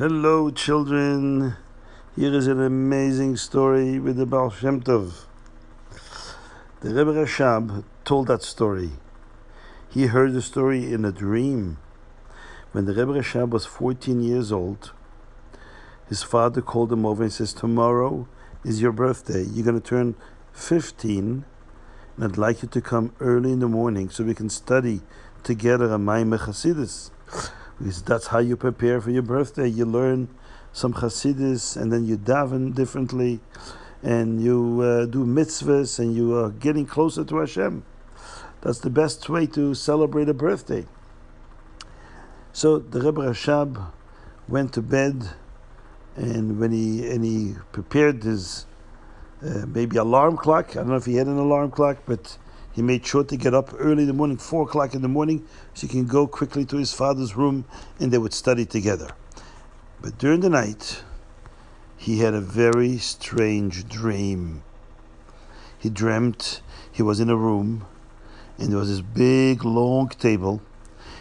Hello, children. Here is an amazing story with the Baal Shem Tov. The Rebbe Rashab told that story. He heard the story in a dream. When the Rebbe Rashab was 14 years old, his father called him over and says, Tomorrow is your birthday. You're going to turn 15, and I'd like you to come early in the morning so we can study together a Maimah Chasidus. Because that's how you prepare for your birthday. You learn some Chasidus and then you daven differently and you uh, do mitzvahs and you are getting closer to Hashem. That's the best way to celebrate a birthday. So the Rebbe Rashab went to bed and when he and he prepared his uh, maybe alarm clock. I don't know if he had an alarm clock, but he made sure to get up early in the morning, four o'clock in the morning, so he can go quickly to his father's room and they would study together. But during the night, he had a very strange dream. He dreamt he was in a room and there was this big long table.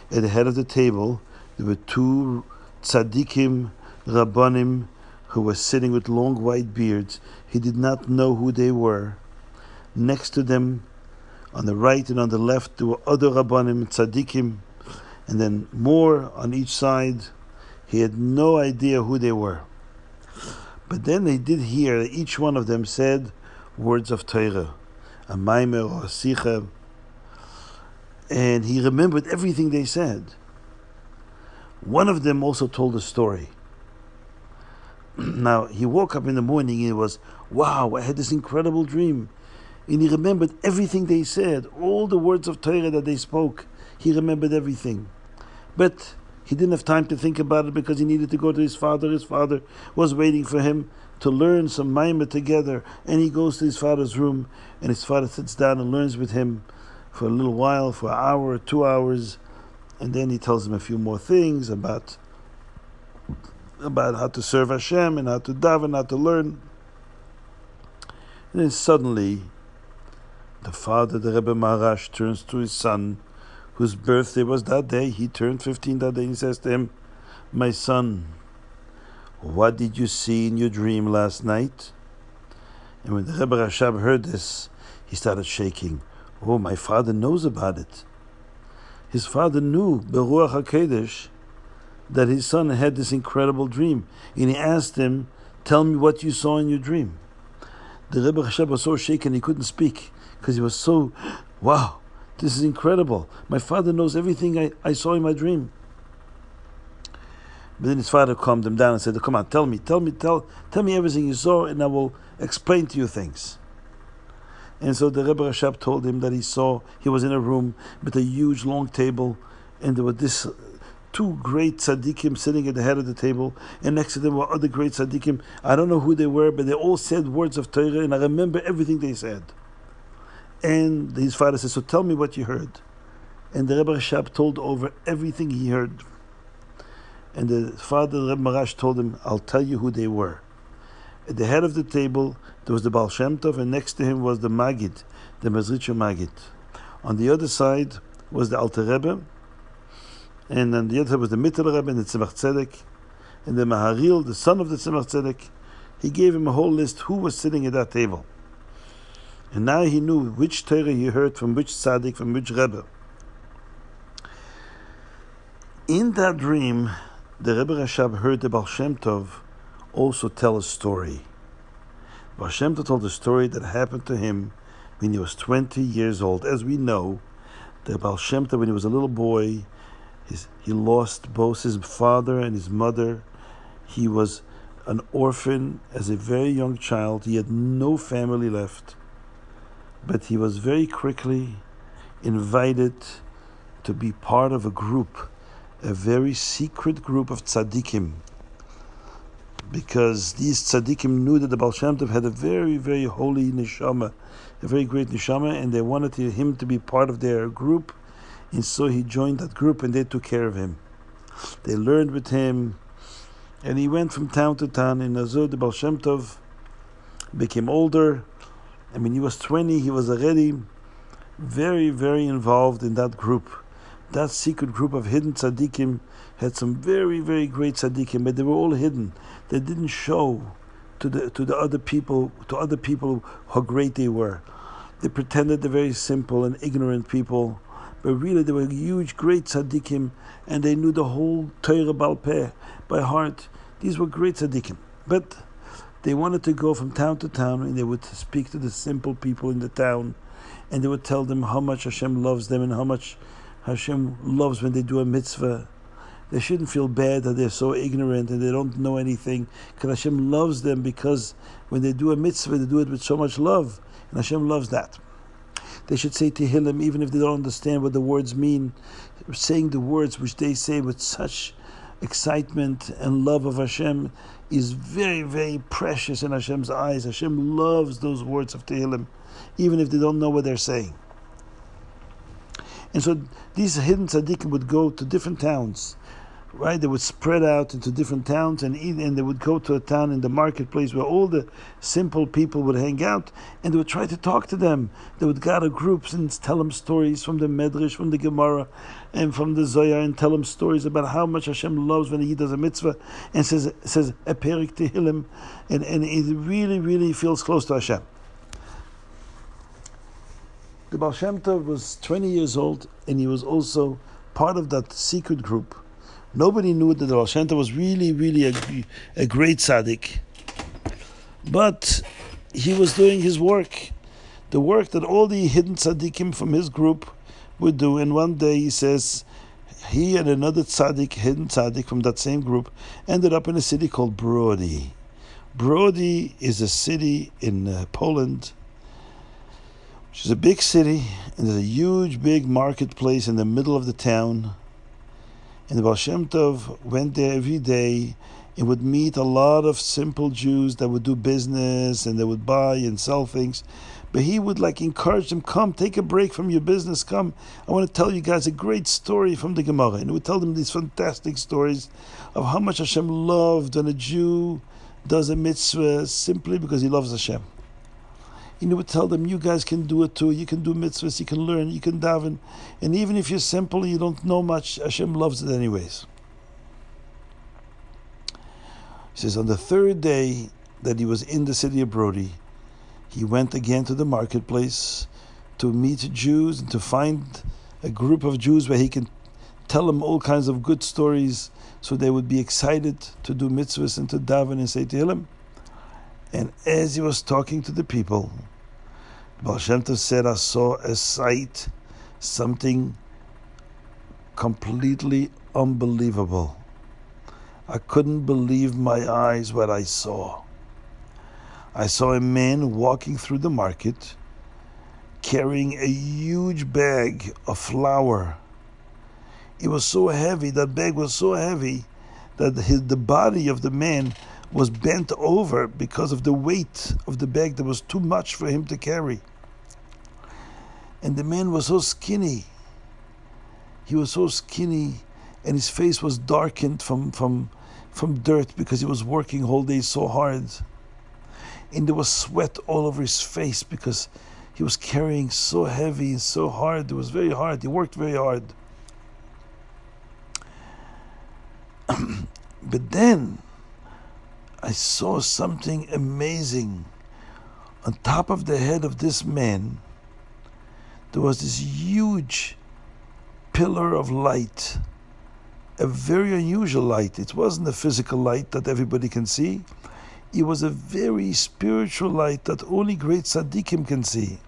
At the head of the table, there were two tzaddikim, rabbanim, who were sitting with long white beards. He did not know who they were. Next to them, on the right and on the left, there were other rabbanim, tzaddikim, and then more on each side. He had no idea who they were. But then they did hear that each one of them said words of Torah, a maimer or a sicha, and he remembered everything they said. One of them also told a story. now, he woke up in the morning and it was, wow, I had this incredible dream. And he remembered everything they said, all the words of Torah that they spoke. He remembered everything. But he didn't have time to think about it because he needed to go to his father. His father was waiting for him to learn some maimah together. And he goes to his father's room, and his father sits down and learns with him for a little while, for an hour two hours. And then he tells him a few more things about about how to serve Hashem and how to daven, how to learn. And then suddenly, the father, the Rebbe Maharash, turns to his son, whose birthday was that day. He turned 15 that day and says to him, My son, what did you see in your dream last night? And when the Rebbe Rashab heard this, he started shaking. Oh, my father knows about it. His father knew, Beruach HaKedesh, that his son had this incredible dream. And he asked him, Tell me what you saw in your dream. The Rebbe Rashab was so shaken he couldn't speak because he was so, wow, this is incredible. My father knows everything I, I saw in my dream. But then his father calmed him down and said, Come on, tell me, tell me, tell, tell me everything you saw, and I will explain to you things. And so the Rebbe Rashab told him that he saw, he was in a room with a huge long table, and there was this uh, two great tzaddikim sitting at the head of the table, and next to them were other great tzaddikim. I don't know who they were, but they all said words of Torah, and I remember everything they said. And his father said, So tell me what you heard. And the Rebbe Rashab told over everything he heard. And the father, the Rebbe Maharash, told him, I'll tell you who they were. At the head of the table, there was the Baal Shem Tov, and next to him was the Magid, the Mezritcher Magid. On the other side was the Alter Rebbe, and on the other side was the Mittel Rebbe and the Tzemach Tzedek, and the Maharil, the son of the Tzemach Tzedek. He gave him a whole list who was sitting at that table. And now he knew which Torah he heard from which tzaddik, from which Rebbe. In that dream, the Rebbe Rashab heard the Baal Shem Tov also tell a story. Baal Shem Tov told a story that happened to him when he was 20 years old. As we know, the Baal Shem Tov, when he was a little boy, his, he lost both his father and his mother. He was an orphan as a very young child. He had no family left but he was very quickly invited to be part of a group, a very secret group of tzaddikim, because these tzaddikim knew that the Baal Shem Tov had a very, very holy neshama, a very great neshama, and they wanted him to be part of their group, and so he joined that group, and they took care of him. They learned with him, and he went from town to town. In Azur, the Baal Shem Tov became older, and when he was 20, he was already very, very involved in that group. That secret group of hidden tzaddikim had some very, very great tzaddikim, but they were all hidden. They didn't show to the to the other people to other people how great they were. They pretended they're very simple and ignorant people, but really they were huge, great tzaddikim, and they knew the whole Torah Balpeh by heart. These were great tzaddikim, but they wanted to go from town to town, and they would speak to the simple people in the town, and they would tell them how much Hashem loves them and how much Hashem loves when they do a mitzvah. They shouldn't feel bad that they're so ignorant and they don't know anything. Because Hashem loves them because when they do a mitzvah, they do it with so much love. And Hashem loves that. They should say Tehillim even if they don't understand what the words mean. Saying the words which they say with such excitement and love of Hashem is very, very precious in Hashem's eyes. Hashem loves those words of Tehillim, even if they don't know what they're saying. And so these hidden tzaddikim would go to different towns right? They would spread out into different towns and eat, and they would go to a town in the marketplace where all the simple people would hang out, and they would try to talk to them. They would gather groups and tell them stories from the Medrash, from the Gemara, and from the Zohar, and tell them stories about how much Hashem loves when He does a mitzvah, and says says a perik tehillim, and and it really really feels close to Hashem. The Baal Shem Tov was 20 years old, and he was also part of that secret group Nobody knew that the Baal was really, really a, a great tzaddik. But he was doing his work, the work that all the hidden tzaddikim from his group would do. And one day he says, he and another tzaddik, hidden tzaddik from that same group, ended up in a city called Brody. Brody is a city in uh, Poland, which is a big city, and there's a huge, big marketplace in the middle of the town. And the Baal Shem Tov went there every day and would meet a lot of simple Jews that would do business and they would buy and sell things. But he would like encourage them, come, take a break from your business, come. I want to tell you guys a great story from the Gemara. And he would tell them these fantastic stories of how much Hashem loved when a Jew does a mitzvah simply because he loves Hashem you would tell them, you guys can do it too. You can do mitzvahs, you can learn, you can daven. And even if you're simple and you don't know much, Hashem loves it anyways. He says, on the third day that he was in the city of Brody, he went again to the marketplace to meet Jews and to find a group of Jews where he can tell them all kinds of good stories so they would be excited to do mitzvahs and to daven and say Tehillim. And as he was talking to the people, Baal said, I saw a sight, something completely unbelievable. I couldn't believe my eyes what I saw. I saw a man walking through the market carrying a huge bag of flour. It was so heavy, that bag was so heavy that his, the body of the man was bent over because of the weight of the bag that was too much for him to carry. And the man was so skinny. He was so skinny, and his face was darkened from, from, from dirt because he was working whole day so hard. And there was sweat all over his face because he was carrying so heavy and so hard. It was very hard. He worked very hard. but then I saw something amazing. On top of the head of this man, there was this huge pillar of light, a very unusual light. It wasn't a physical light that everybody can see, it was a very spiritual light that only great tzaddikim can see.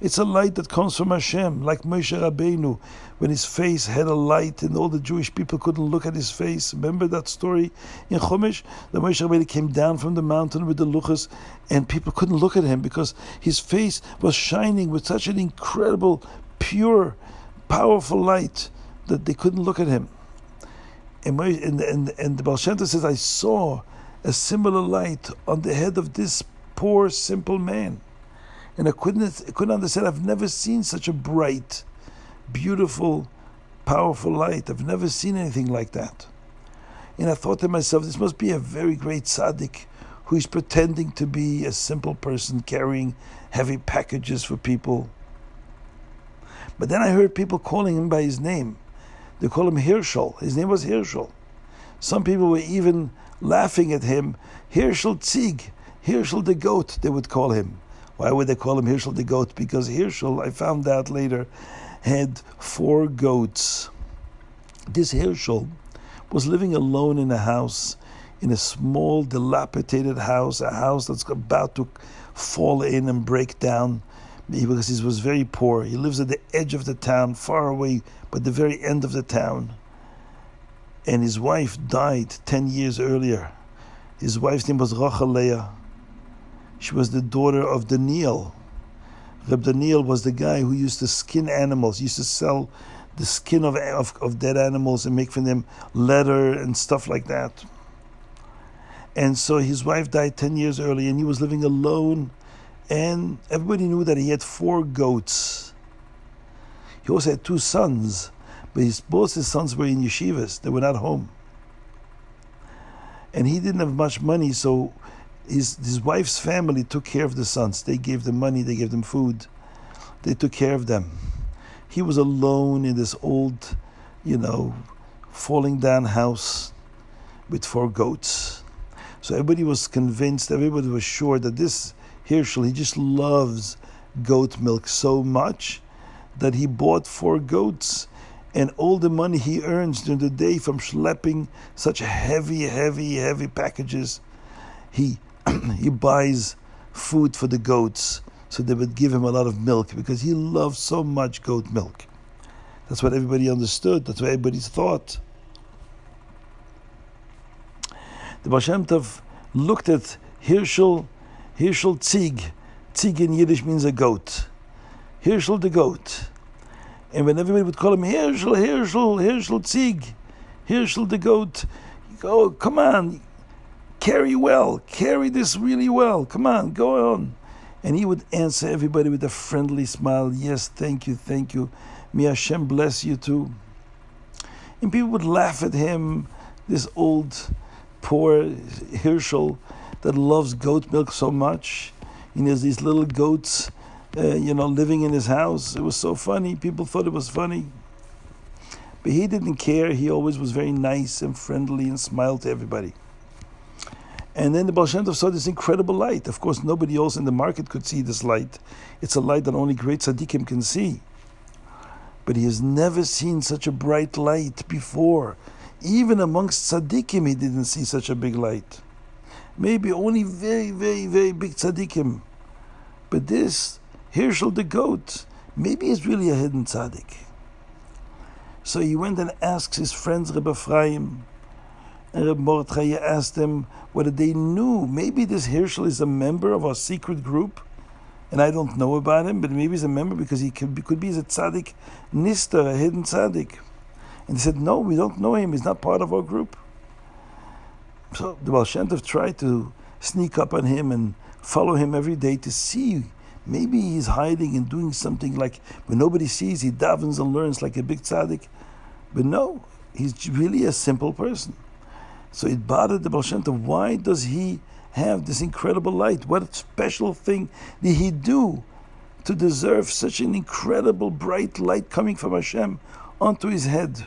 It's a light that comes from Hashem, like Moshe Rabbeinu, when his face had a light and all the Jewish people couldn't look at his face. Remember that story in Chumash? The Moshe Rabbeinu came down from the mountain with the luchas and people couldn't look at him because his face was shining with such an incredible, pure, powerful light that they couldn't look at him. And, and, and, and the Baal Shem says, I saw a similar light on the head of this poor, simple man and I couldn't, I couldn't understand. I've never seen such a bright, beautiful, powerful light. I've never seen anything like that. And I thought to myself, this must be a very great tzaddik who is pretending to be a simple person carrying heavy packages for people. But then I heard people calling him by his name. They call him Herschel. His name was Herschel. Some people were even laughing at him. Herschel Tzig, Herschel the goat, they would call him. Why would they call him Herschel the goat? Because Herschel, I found out later, had four goats. This Herschel was living alone in a house, in a small, dilapidated house, a house that's about to fall in and break down because he was very poor. He lives at the edge of the town, far away, but the very end of the town. And his wife died 10 years earlier. His wife's name was Rachel Leah. She was the daughter of Daniel. Reb Daniel was the guy who used to skin animals, used to sell the skin of, of, of dead animals and make from them leather and stuff like that. And so his wife died 10 years early, and he was living alone. And everybody knew that he had four goats. He also had two sons, but his, both his sons were in yeshivas, they were not home. And he didn't have much money, so his, his wife's family took care of the sons. They gave them money, they gave them food, they took care of them. He was alone in this old, you know, falling down house with four goats. So everybody was convinced, everybody was sure that this Herschel, he just loves goat milk so much that he bought four goats and all the money he earns during the day from schlepping such heavy, heavy, heavy packages, he he buys food for the goats so they would give him a lot of milk because he loved so much goat milk. That's what everybody understood. That's what everybody thought. The Baal Shem Tov looked at Herschel, Herschel Tzig. Tzig in Yiddish means a goat. Herschel the goat. And when everybody would call him Herschel, Herschel, Herschel Tzig, Herschel the goat, go, oh, come on, carry well, carry this really well, come on, go on. And he would answer everybody with a friendly smile, yes, thank you, thank you. May Hashem bless you too. And people would laugh at him, this old, poor Herschel that loves goat milk so much. And there's these little goats, uh, you know, living in his house. It was so funny. People thought it was funny. But he didn't care. He always was very nice and friendly and smiled to everybody. And then the Baal Shem Tov saw this incredible light. Of course, nobody else in the market could see this light. It's a light that only great tzaddikim can see. But he has never seen such a bright light before. Even amongst tzaddikim, he didn't see such a big light. Maybe only very, very, very big tzaddikim. But this, Herschel the goat, maybe he's really a hidden tzaddik. So he went and asked his friends, Rebbe Ephraim, and Reb Mordechai asked them whether they knew maybe this Herschel is a member of our secret group, and I don't know about him, but maybe he's a member because he could be, could be a tzaddik nister, a hidden tzaddik. And they said, no, we don't know him. He's not part of our group. So the Baal tried to sneak up on him and follow him every day to see maybe he's hiding and doing something like when nobody sees, he davens and learns like a big tzaddik. But no, he's really a simple person. So it bothered the Baal Shem Tov. Why does he have this incredible light? What special thing did he do to deserve such an incredible bright light coming from Hashem onto his head?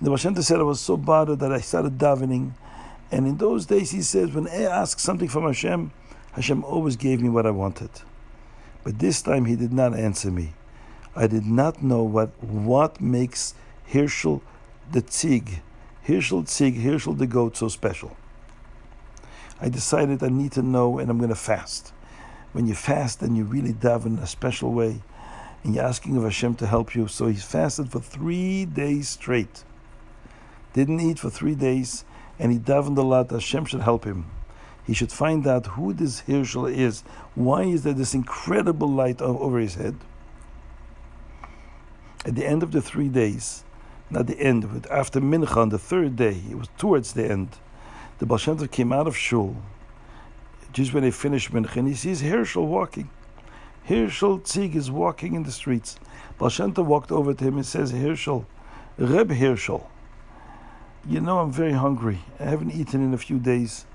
The Baal Shem Tov said, I was so bothered that I started davening. And in those days, he says, when I asked something from Hashem, Hashem always gave me what I wanted. But this time, he did not answer me. I did not know what, what makes Herschel the tzig, Herschel tzig, Herschel the goat, so special. I decided I need to know, and I'm going to fast. When you fast, then you really daven in a special way, and you're asking of Hashem to help you. So he fasted for three days straight. Didn't eat for three days, and he davened a lot. Hashem should help him. He should find out who this Herschel is. Why is there this incredible light over his head? At the end of the three days, not the end, after Mincha on the third day, it was towards the end, the Baal came out of shul, just when they finished Mincha, and he sees Herschel walking. Herschel Tzig is walking in the streets. Baal walked over to him and says, Herschel, Reb Herschel, you know I'm very hungry. I haven't eaten in a few days.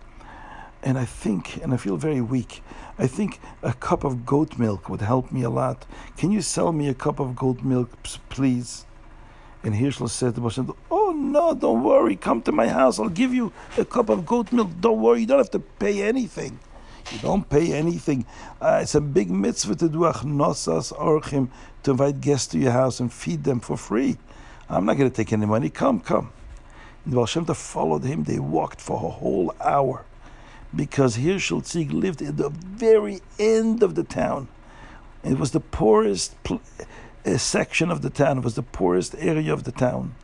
and I think, and I feel very weak. I think a cup of goat milk would help me a lot. Can you sell me a cup of goat milk, please? And Hirschel said to Baal Oh no, don't worry. Come to my house. I'll give you a cup of goat milk. Don't worry. You don't have to pay anything. You don't pay anything. Uh, it's a big mitzvah to do achnosas orchim to invite guests to your house and feed them for free. I'm not going to take any money. Come, come. And Baal Shem Tov followed him. They walked for a whole hour because Hirschel Tzig lived at the very end of the town. It was the poorest pl- uh, section of the town. Was the poorest area of the town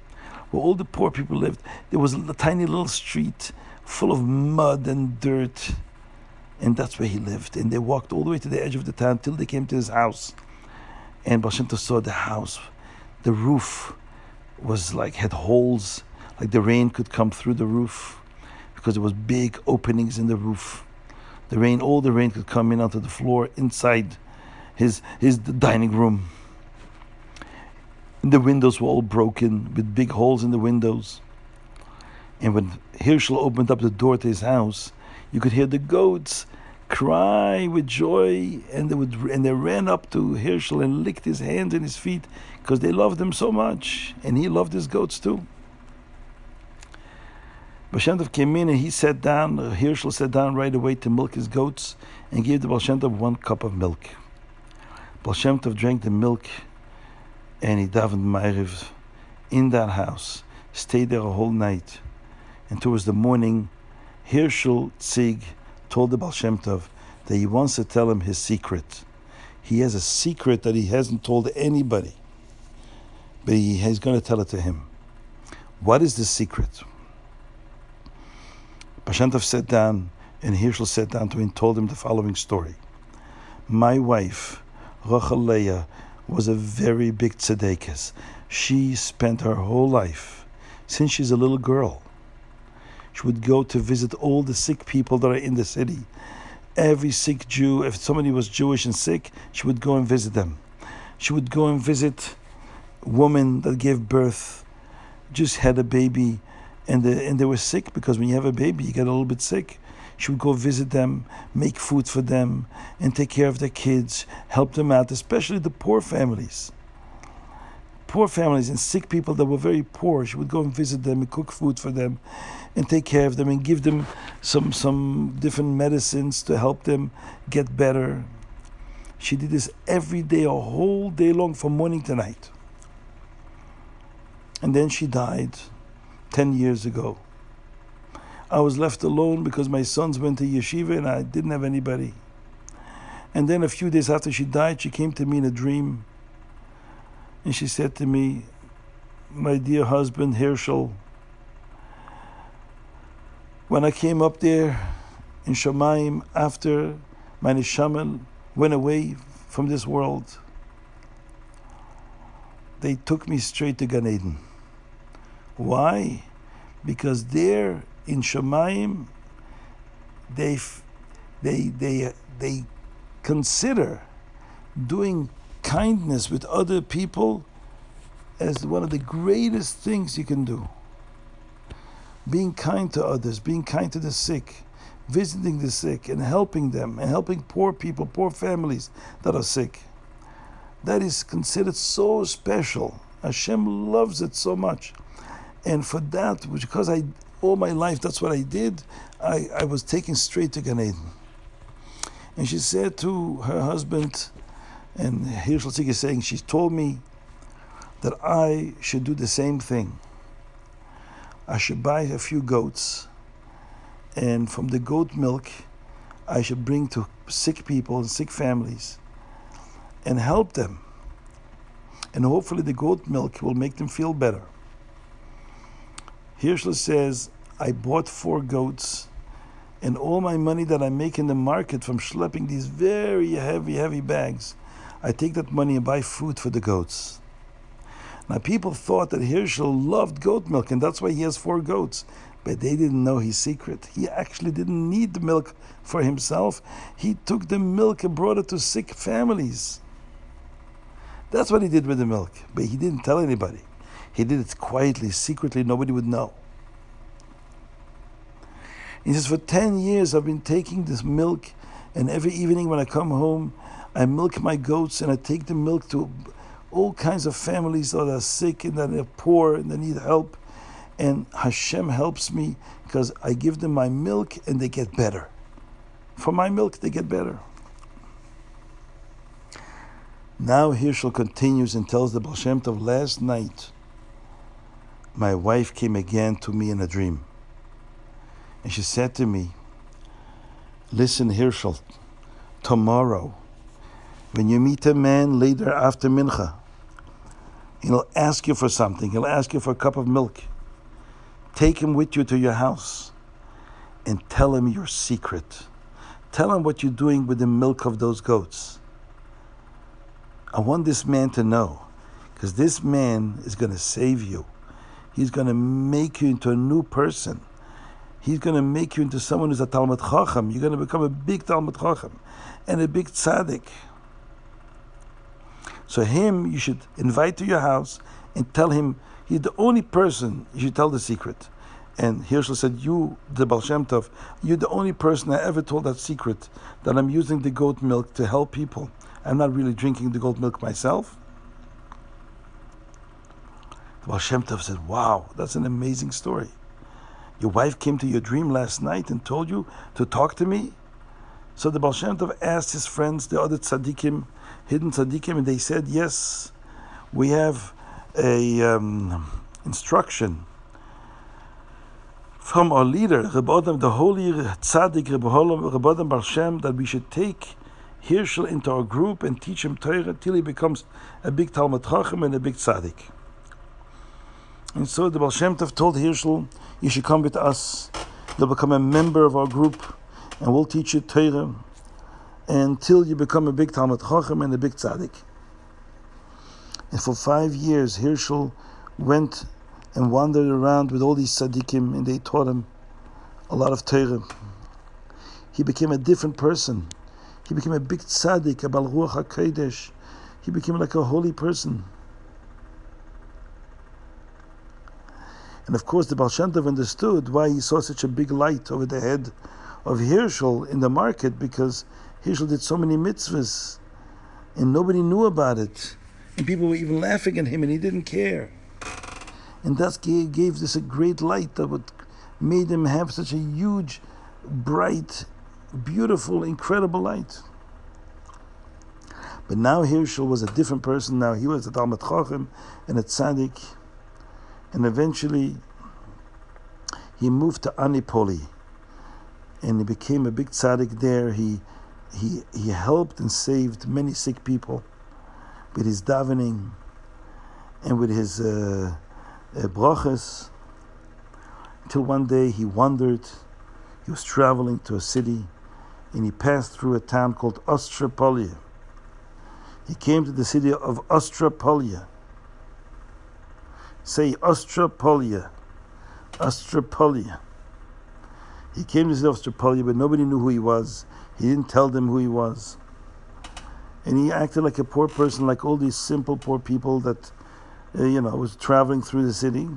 where all the poor people lived. There was a tiny little street full of mud and dirt and that's where he lived. And they walked all the way to the edge of the town till they came to his house. And Baal saw the house. The roof was like had holes, like the rain could come through the roof because there was big openings in the roof. The rain, all the rain could come in onto the floor inside his his dining room. The windows were all broken with big holes in the windows. And when Hirschel opened up the door to his house, you could hear the goats cry with joy, and they would and they ran up to Hirschel and licked his hands and his feet because they loved him so much, and he loved his goats too. Shem came in and he sat down. Hirschel sat down right away to milk his goats and gave the Baal one cup of milk. Baal drank the milk and he davened Ma'ariv in that house, stayed there a whole night. And towards the morning, Hirschel Tzig told the Baal Shem Tov that he wants to tell him his secret. He has a secret that he hasn't told anybody, but he, he's going to tell it to him. What is the secret? Baal Shem Tov sat down, and Hirschel sat down to him and told him the following story. My wife, Rachel Leah, was a very big tzedekah. She spent her whole life, since she's a little girl, she would go to visit all the sick people that are in the city. Every sick Jew, if somebody was Jewish and sick, she would go and visit them. She would go and visit women that gave birth, just had a baby, and, the, and they were sick because when you have a baby, you get a little bit sick. She would go visit them, make food for them, and take care of their kids, help them out, especially the poor families poor families and sick people that were very poor. She would go and visit them and cook food for them and take care of them and give them some, some different medicines to help them get better. She did this every day, a whole day long, from morning to night. And then she died 10 years ago. I was left alone because my sons went to yeshiva and I didn't have anybody. And then a few days after she died, she came to me in a dream and she said to me, My dear husband Herschel, when I came up there in Shemaim after my neshama went away from this world, they took me straight to Gan Eden. Why? Because there in Shemaim, they, they, they, they consider doing kindness with other people as one of the greatest things you can do. Being kind to others, being kind to the sick, visiting the sick and helping them and helping poor people, poor families that are sick. That is considered so special. Hashem loves it so much. And for that, because I all my life that's what I did, I, I was taken straight to Gan Eden. And she said to her husband, and Hirschel is saying, She told me that I should do the same thing. I should buy a few goats, and from the goat milk, I should bring to sick people and sick families and help them. And hopefully, the goat milk will make them feel better. Hirschel says, I bought four goats, and all my money that I make in the market from schlepping these very heavy, heavy bags I take that money and buy food for the goats. Now, people thought that Hirschel loved goat milk, and that's why he has four goats. But they didn't know his secret. He actually didn't need the milk for himself. He took the milk and brought it to sick families. That's what he did with the milk. But he didn't tell anybody. He did it quietly, secretly, nobody would know. He says, For 10 years I've been taking this milk, and every evening when I come home, I milk my goats and I take the milk to all kinds of families that are sick and that are poor and they need help. And Hashem helps me because I give them my milk and they get better. For my milk, they get better. Now Hirschel continues and tells the Baal Tov, last night, my wife came again to me in a dream. And she said to me, Listen, Hirschel, tomorrow, when you meet a man later after Mincha, he'll ask you for something. He'll ask you for a cup of milk. Take him with you to your house and tell him your secret. Tell him what you're doing with the milk of those goats. I want this man to know because this man is going to save you. He's going to make you into a new person. He's going to make you into someone who's a Talmud Chacham. You're going to become a big Talmud Chacham and a big tzaddik. So him, you should invite to your house and tell him he's the only person you should tell the secret. And Hirschel said, You, the Baal Shem Tov, you're the only person I ever told that secret that I'm using the goat milk to help people. I'm not really drinking the goat milk myself. The Baal Shem Tov said, Wow, that's an amazing story. Your wife came to your dream last night and told you to talk to me? So the Baal Shem Tov asked his friends, the other tzaddikim, hidden tzaddikim, and they said, Yes, we have a um, instruction from our leader, Rebbe the holy tzaddik Rebbe Bar Shem, that we should take Hirschel into our group and teach him Torah till he becomes a big Talmud Chacham and a big tzaddik. And so the Baal Shem Tov told Hirschel, you should come with us. You'll become a member of our group and we'll teach you Torah until you become a big Talmud Chacham and a big tzaddik. And for five years, Hirschel went and wandered around with all these tzaddikim and they taught him a lot of Torah. He became a different person. He became a big tzaddik, a Baal Ruach HaKodesh. He became like a holy person. And of course, the Baal Shem Tov understood why he saw such a big light over the head of Hirschel in the market because Hirschel did so many mitzvahs and nobody knew about it. And people were even laughing at him and he didn't care. And that gave this a great light that would made him have such a huge, bright, beautiful, incredible light. But now Hirschel was a different person. Now he was a Talmud Chacham and a tzaddik and eventually he moved to Anipoli and he became a big tzaddik there. He, he, he helped and saved many sick people with his davening and with his uh, uh, brachas until one day he wandered. He was traveling to a city and he passed through a town called Ostropolia. He came to the city of Ostropolia say Ostropolia. Ostropolia. He came to Ostropolia, but nobody knew who he was. He didn't tell them who he was. And he acted like a poor person, like all these simple poor people that, uh, you know, was traveling through the city.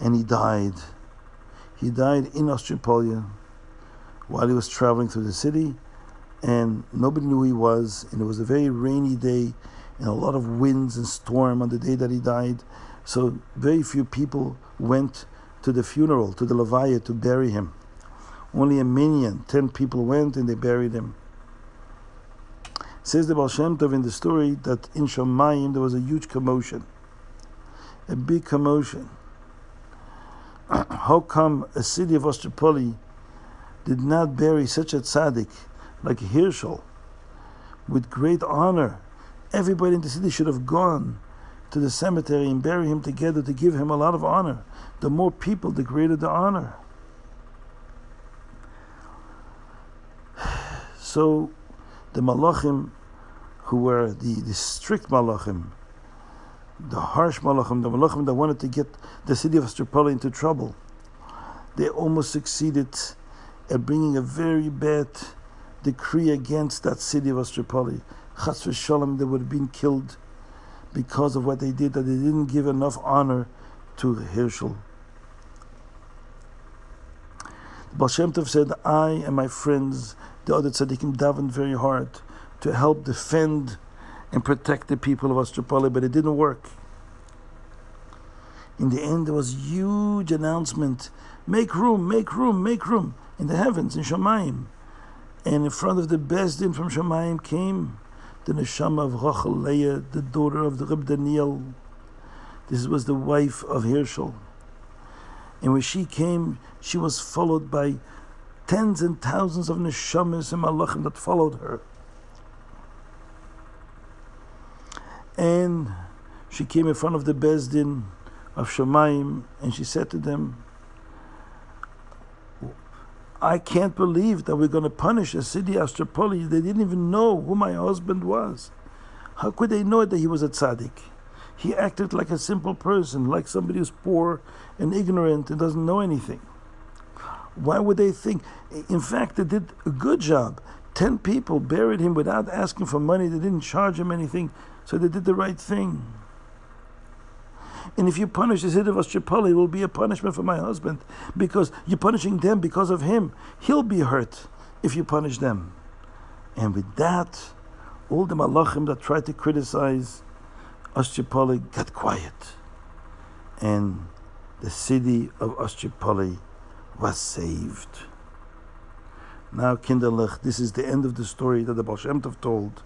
And he died. He died in Ostropolia while he was traveling through the city. And nobody knew who he was. And it was a very rainy day and a lot of winds and storm on the day that he died. So very few people went to the funeral, to the Levaya, to bury him. Only a minyan, ten people went and they buried him. Says the Baal Shem Tov in the story that in Shamayim there was a huge commotion, a big commotion. How come a city of Ostropoli did not bury such a tzaddik like Hirschel with great honor Everybody in the city should have gone to the cemetery and bury him together to give him a lot of honor. The more people, the greater the honor. So the malachim, who were the, the strict malachim, the harsh malachim, the malachim that wanted to get the city of Astropoli into trouble, they almost succeeded at bringing a very bad decree against that city of Astropoli chas v'shalom, they would have been killed because of what they did, that they didn't give enough honor to Hirschel. Baal Shem Tov said, I and my friends, the other tzaddikim, davened very hard to help defend and protect the people of Ostropoli, but it didn't work. In the end, there was huge announcement: make room, make room, make room in the heavens in Shamayim. And in front of the Beis Din from Shamayim came the neshama of Rachel Leah, the daughter of the Reb Daniel. This was the wife of Herschel. And when she came, she was followed by tens and thousands of neshamas and malachim that followed her. And she came in front of the Beis Din of Shemaim and she said to them, I can't believe that we're going to punish a city Astropoli. They didn't even know who my husband was. How could they know that he was a tzaddik? He acted like a simple person, like somebody who's poor and ignorant and doesn't know anything. Why would they think? In fact, they did a good job. Ten people buried him without asking for money. They didn't charge him anything, so they did the right thing. And if you punish the city of Ostropoli, it will be a punishment for my husband because you're punishing them because of him. He'll be hurt if you punish them. And with that, all the malachim that tried to criticize Ostropoli got quiet. And the city of Ostropoli was saved. Now, Kinderlich, this is the end of the story that the Baal Shem Tov told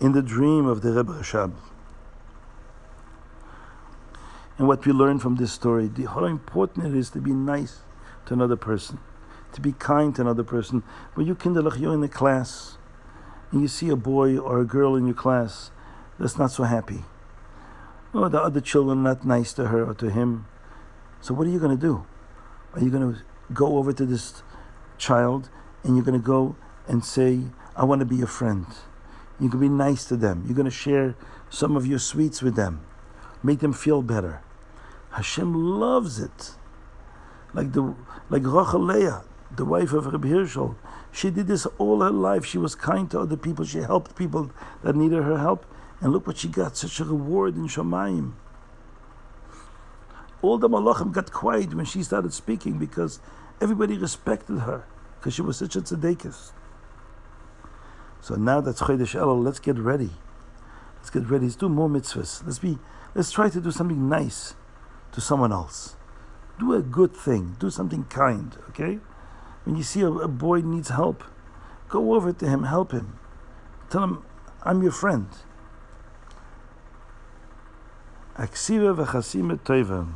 in the dream of the Rebbe Rashab. And what we learn from this story, the, how important it is to be nice to another person, to be kind to another person. When you kinderlich, you're in the class, and you see a boy or a girl in your class that's not so happy. Or the other children are not nice to her or to him. So what are you going to do? Are you going to go over to this child and you're going to go and say, I want to be your friend. You can be nice to them. You're going to share some of your sweets with them. Make them feel better. Hashem loves it. Like the like Rachel Leah, the wife of Rabbi Hirschel, she did this all her life. She was kind to other people. She helped people that needed her help. And look what she got, such a reward in Shamayim. All the malachim got quiet when she started speaking because everybody respected her because she was such a tzedekis. So now that's Chodesh Elul, let's get ready. Let's get ready. Let's do more mitzvahs. Let's be. Let's try to do something nice to someone else. Do a good thing. Do something kind, okay? When you see a, a boy needs help, go over to him, help him. Tell him, I'm your friend. Aksiva v'chasima toivim.